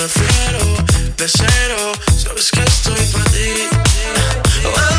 refiero de cero. Sabes que estoy para ti. Ah,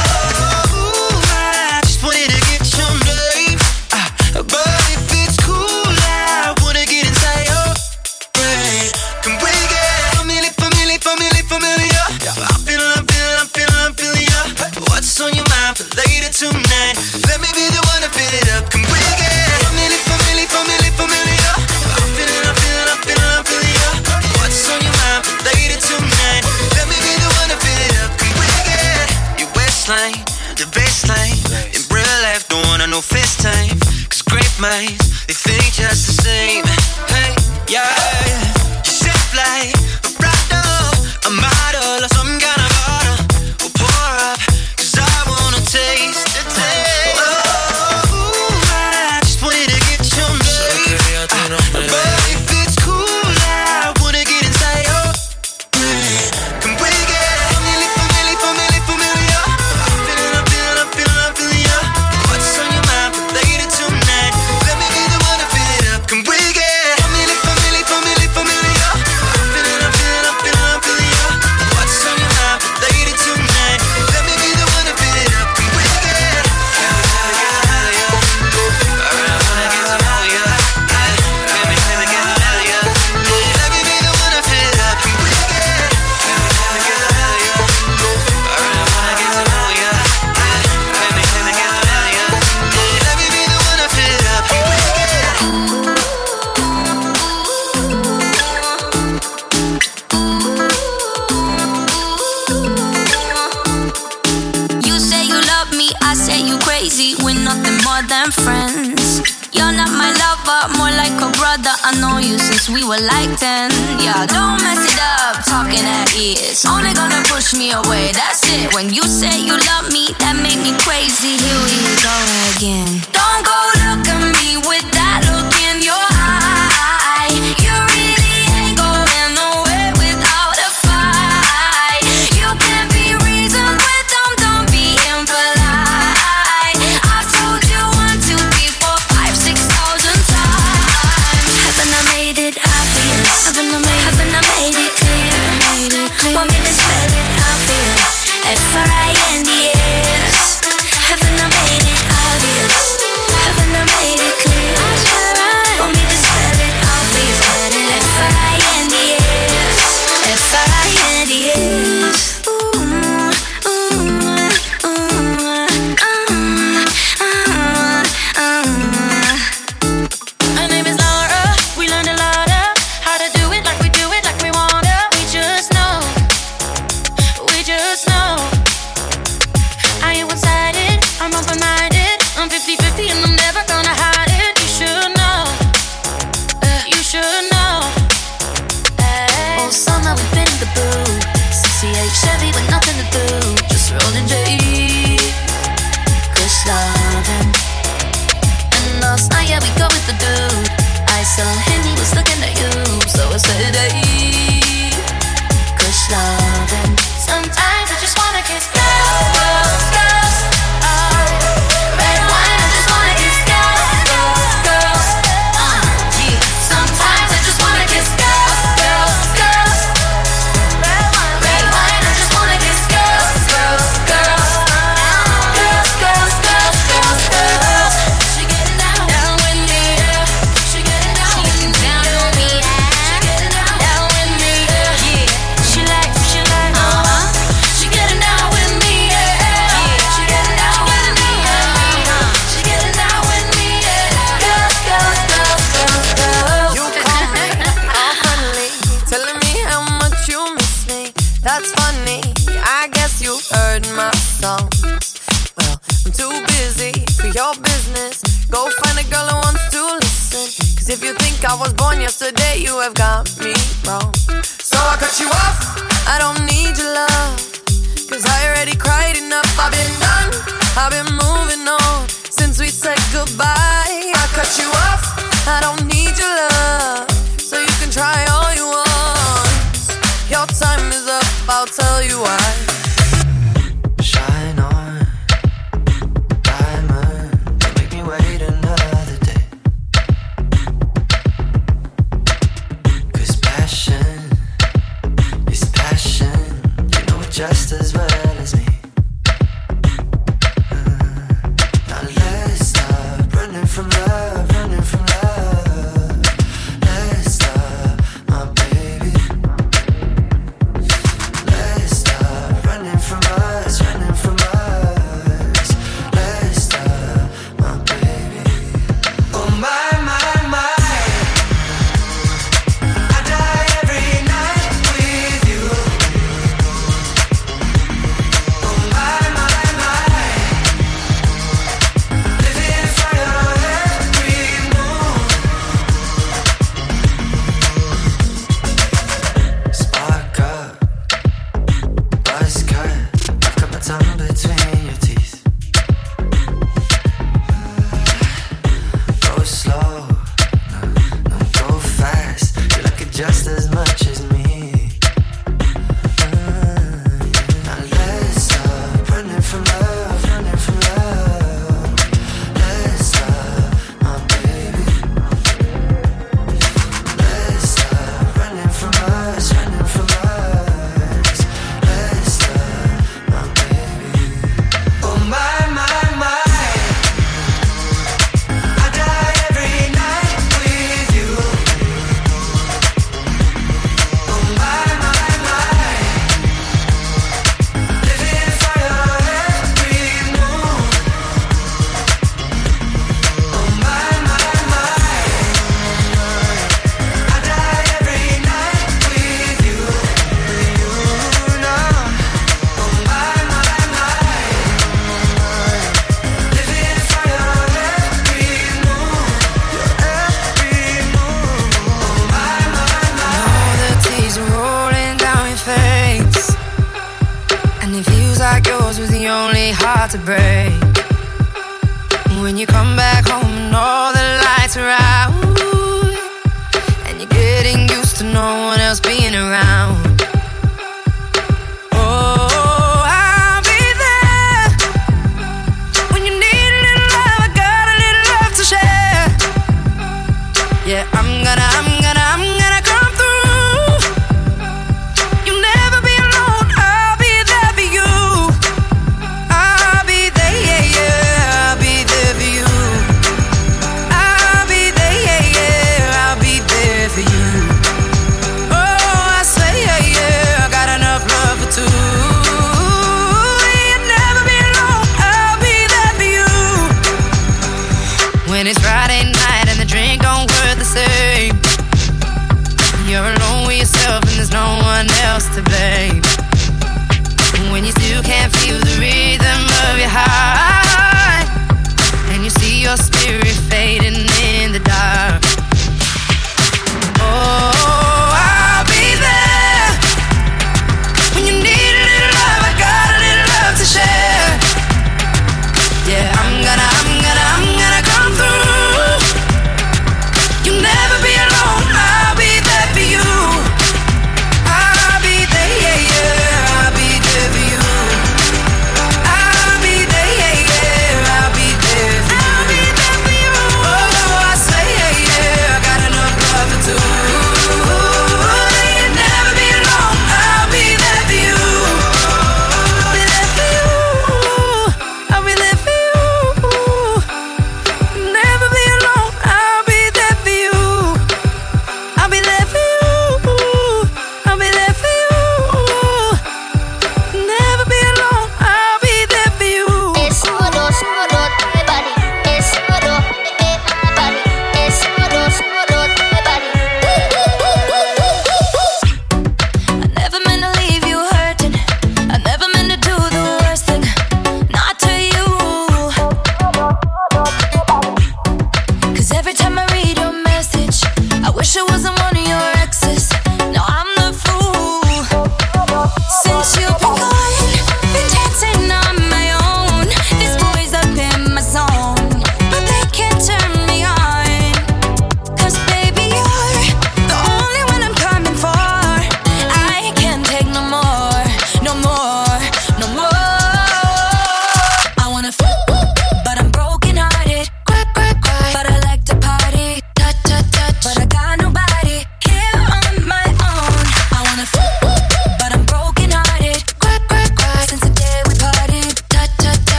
brother, I know you since we were like 10. Yeah, don't mess it up, talking at ears. Only gonna push me away, that's it. When you say you love me, that made me crazy. Here we go again. Don't go look at me with that.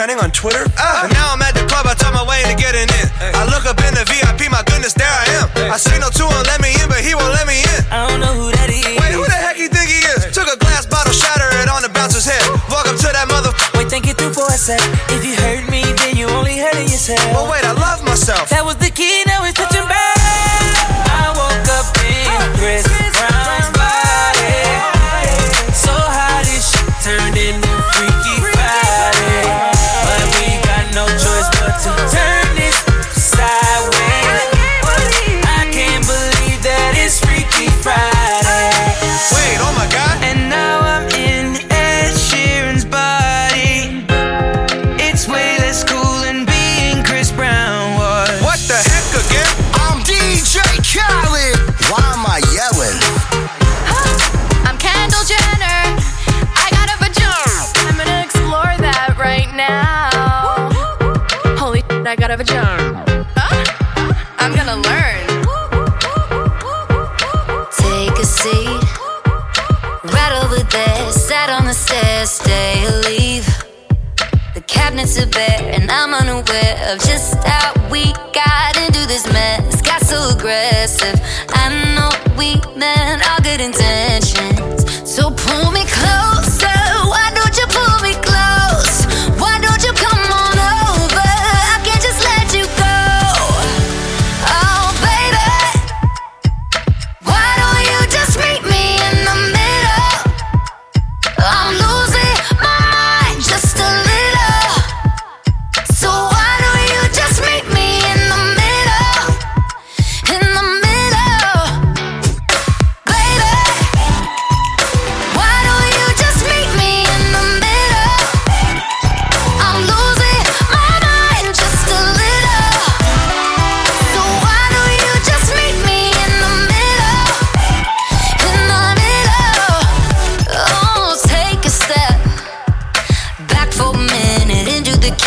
trending on Twitter. Ah. And now I'm at the club, I talk my way to get in. Hey. I look up in the VIP, my goodness, there I am. Hey. I signal to him, let me in, but he won't let me in. I don't know who that is. Wait, who the heck you think he is? Hey. Took a glass bottle, shatter it on the bouncer's head. Walk up to that mother. Wait, thinking through for a sec. If you hurt me, then you only hurting yourself. But wait, I love myself. That was the key. aware of just out.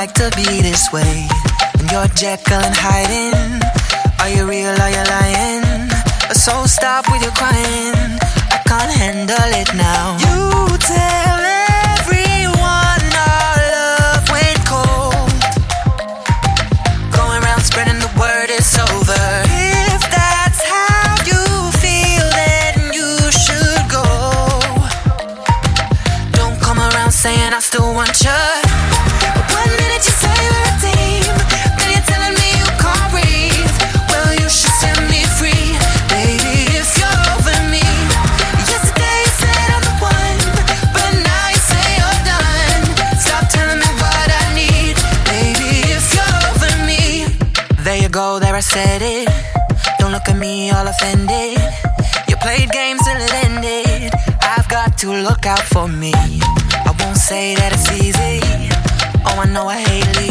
like to be this way? and you're Jekyll and hiding, are you real? Are you lying? So stop with your crying. I can't handle it now. You tell. me all offended. You played games till it ended. I've got to look out for me. I won't say that it's easy. Oh, I know I hate leaving.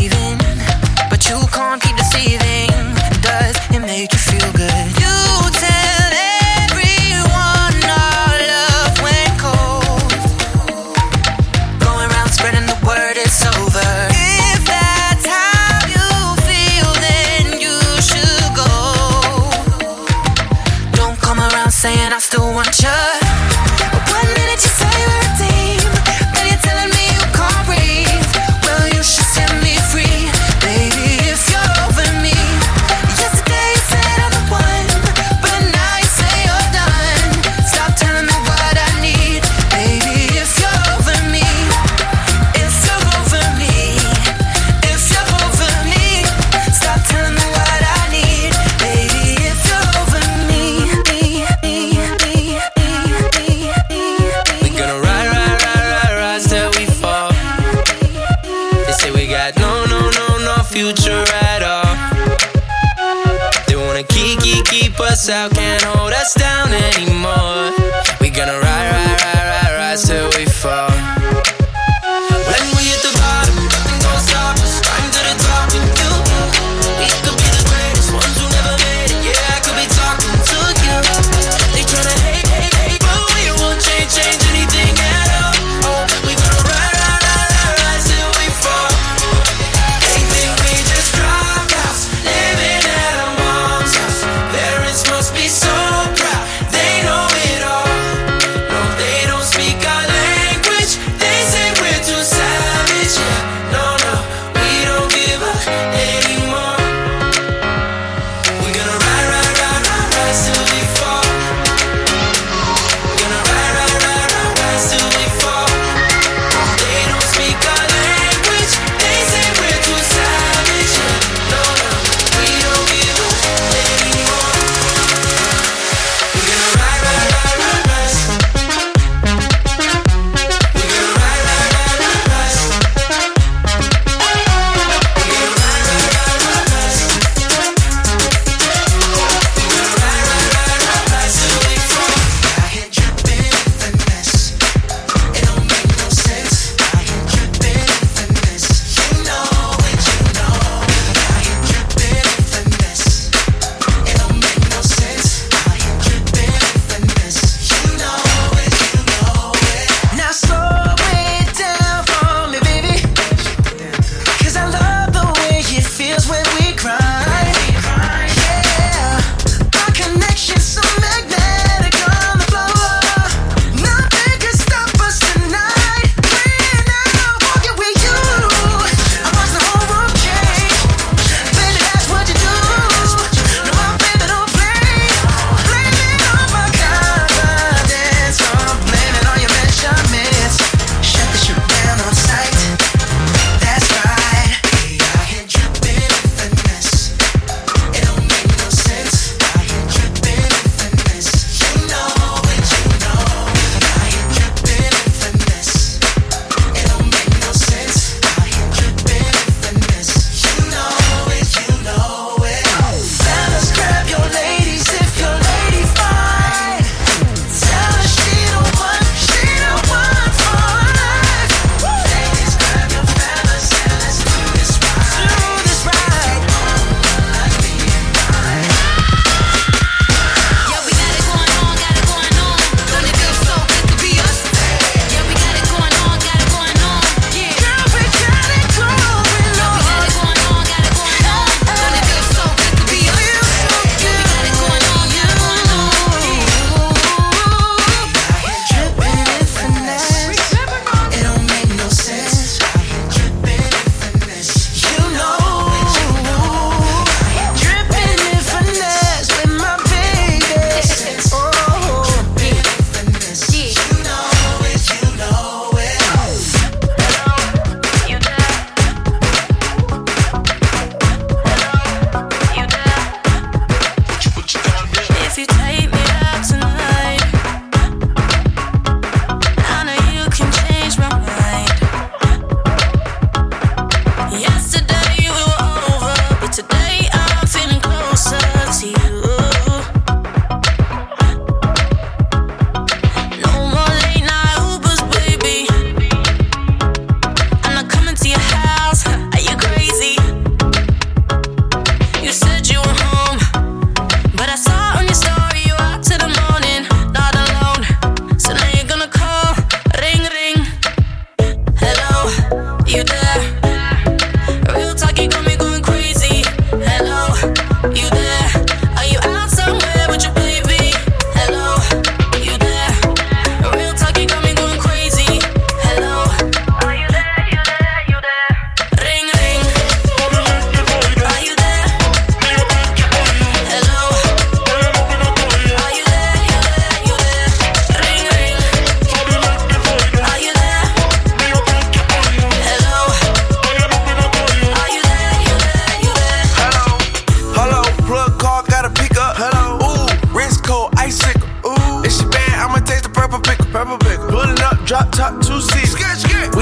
purple pickle, purple pickle. Pulling up, drop top, two seats. Skirt, skirt.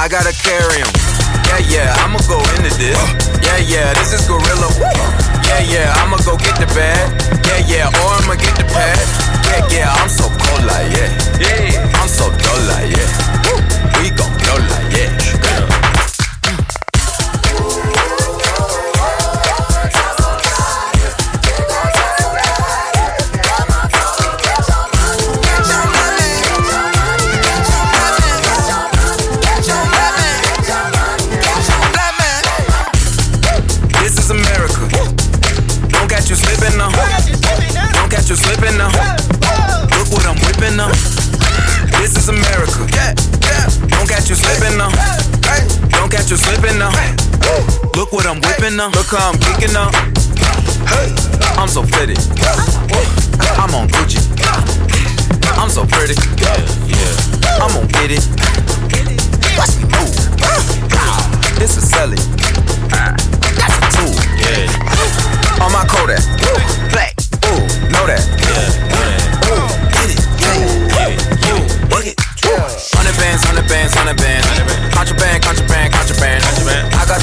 I gotta carry 'em. Yeah, yeah, I'ma go into this. Yeah, yeah, this is gorilla. Yeah, yeah, I'ma go get the bag. Yeah, yeah, or I'ma get the pad. Yeah, yeah, I'm so cold like yeah. Yeah, I'm so dull like yeah. Look what I'm whipping now. Look how I'm kicking now. I'm so pretty. I'm on Gucci. I'm so pretty. I'm gonna get it. Watch me move. This is Sally. That's a tool. Yeah. On my Kodak. Black. Ooh, know that. Yeah. Ooh, get it. Yeah. Ooh, work it. Hundred bands, hundred bands, hundred bands. Contraband, contraband.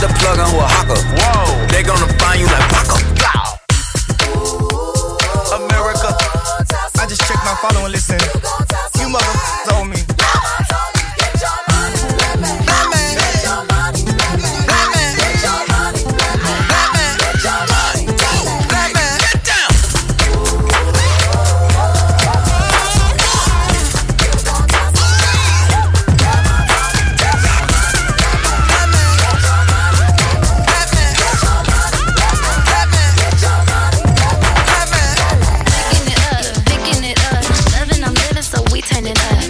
The plug on who a hawker. Whoa. They gonna find you like Paco. America. I just checked my follow and listen. turn it up.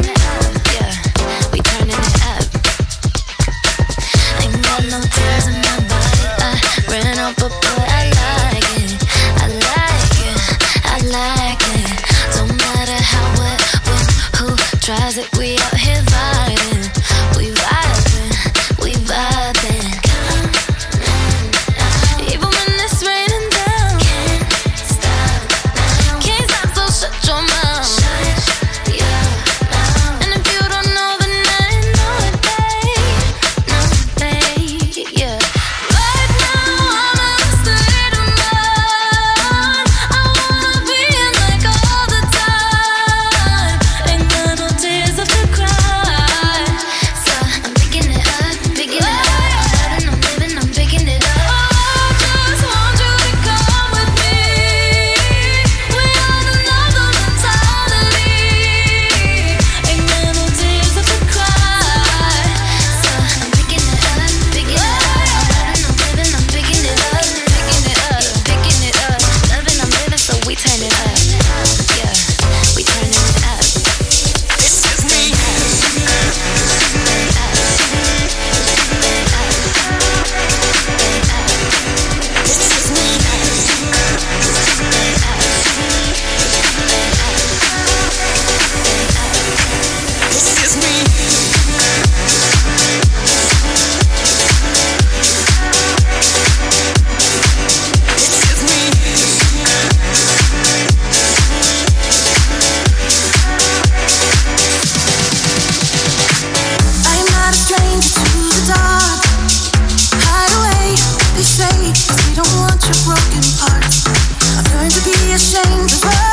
sing the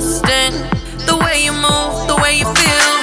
the way you move, the way you feel.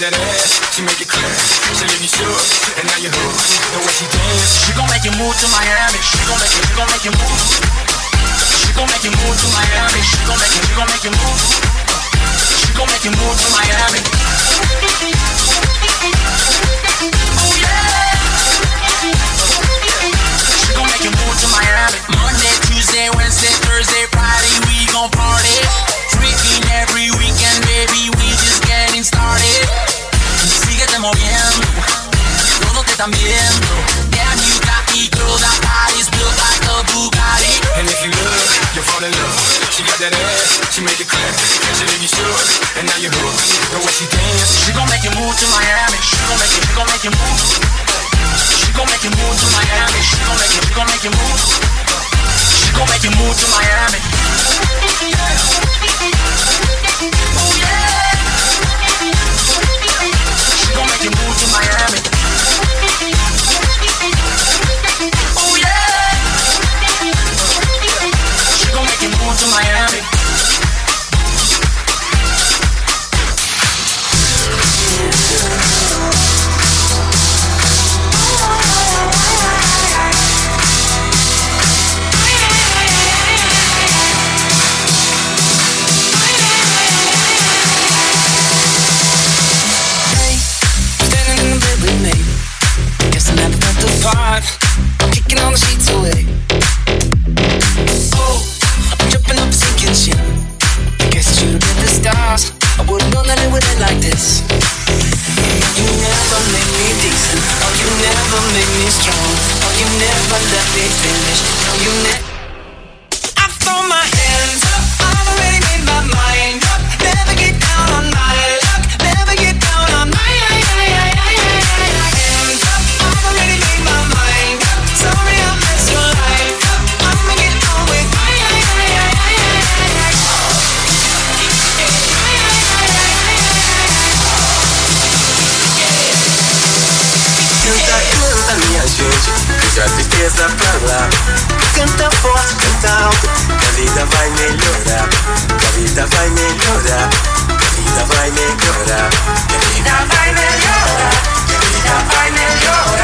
That ass, she make it clear. She leave you shook, and now you're hooked. The way she dance, She gon' make you move to Miami. She gon' make you, she gon' make you move. She gon' make you move to Miami. She gon' make you, she gon' make you move. She gon' make you move to Miami. Oh yeah. She gon' make you move to Miami. Monday, Tuesday, Wednesday, Thursday, Friday, we gon' party. Freaking every weekend, baby, we just getting started. Síguete moviendo, todo te están viendo. Damn, you got me, girl, that body's built like a Bugatti. and if you look, you fall in love. She got that ass, she make it clear. She leave you shook, and now you're hooked. The way she dance, She gon' make you move to Miami. She gon' make you, she gon' make you move. She gon' make you move to Miami. She gon' make you, she gon' make you move. She gon' make you move to Miami. Oh yeah. Miami. Never let vida vai melhorar. Que a vida vai melhorar. Que a vida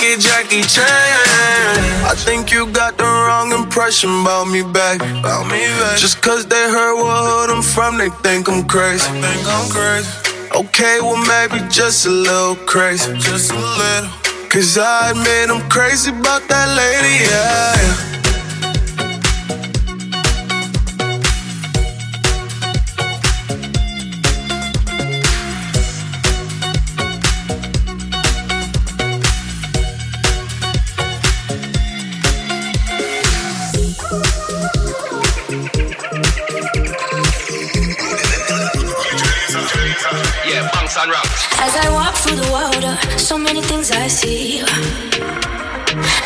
Wanna Jackie Chan. I think you got the wrong impression about me back. About me back. Just cause they heard what hood I'm from, they think I'm crazy. think I'm crazy. Okay, well maybe just a little crazy. Just a little. Cause I admit I'm crazy about that lady, yeah. Bunks. As I walk through the uh, so many things I see.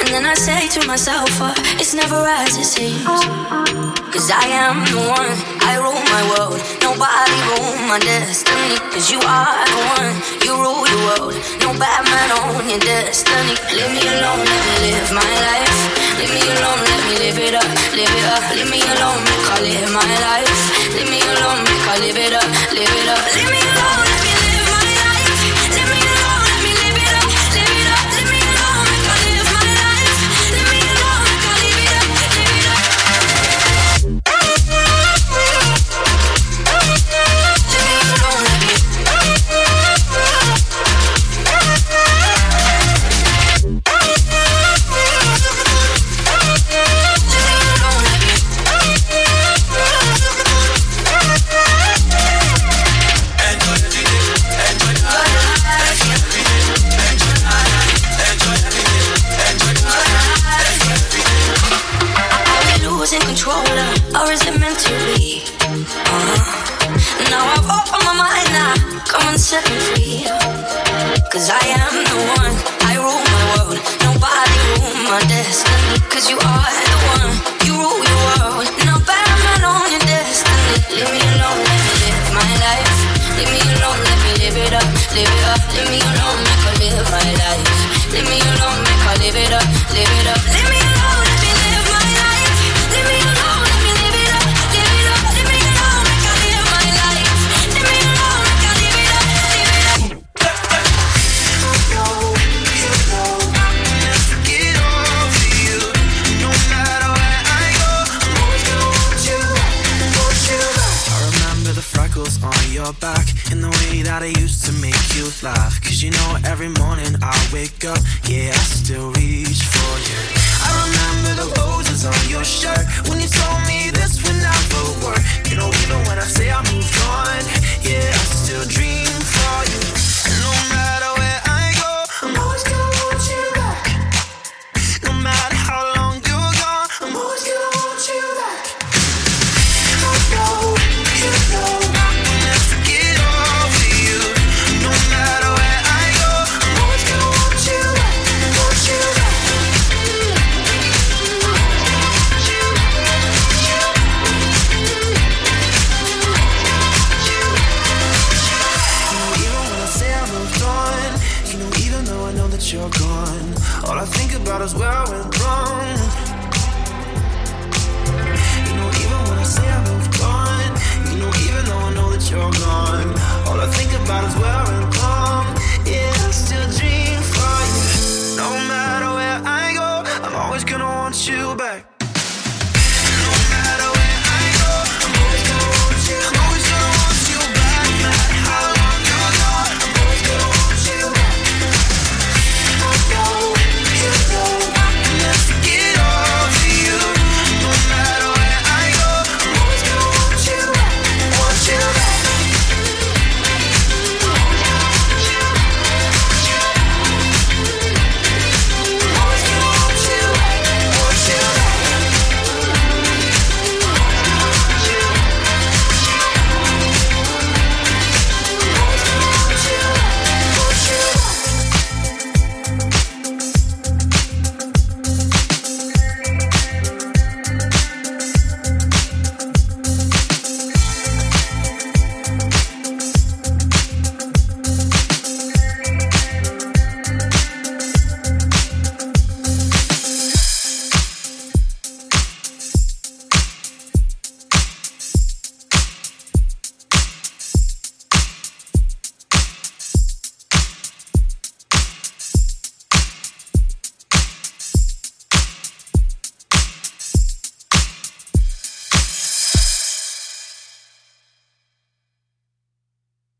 And then I say to myself, uh, it's never as it seems. Cause I am the one, I rule my world. Nobody rule my destiny. Cause you are the one, you rule your world. No bad man on your destiny. Leave me alone, let me live my life. Leave me alone, let me live it up, live it up. Leave me alone, make I live my life. Leave me alone, make I live it up, live it up. Leave me alone,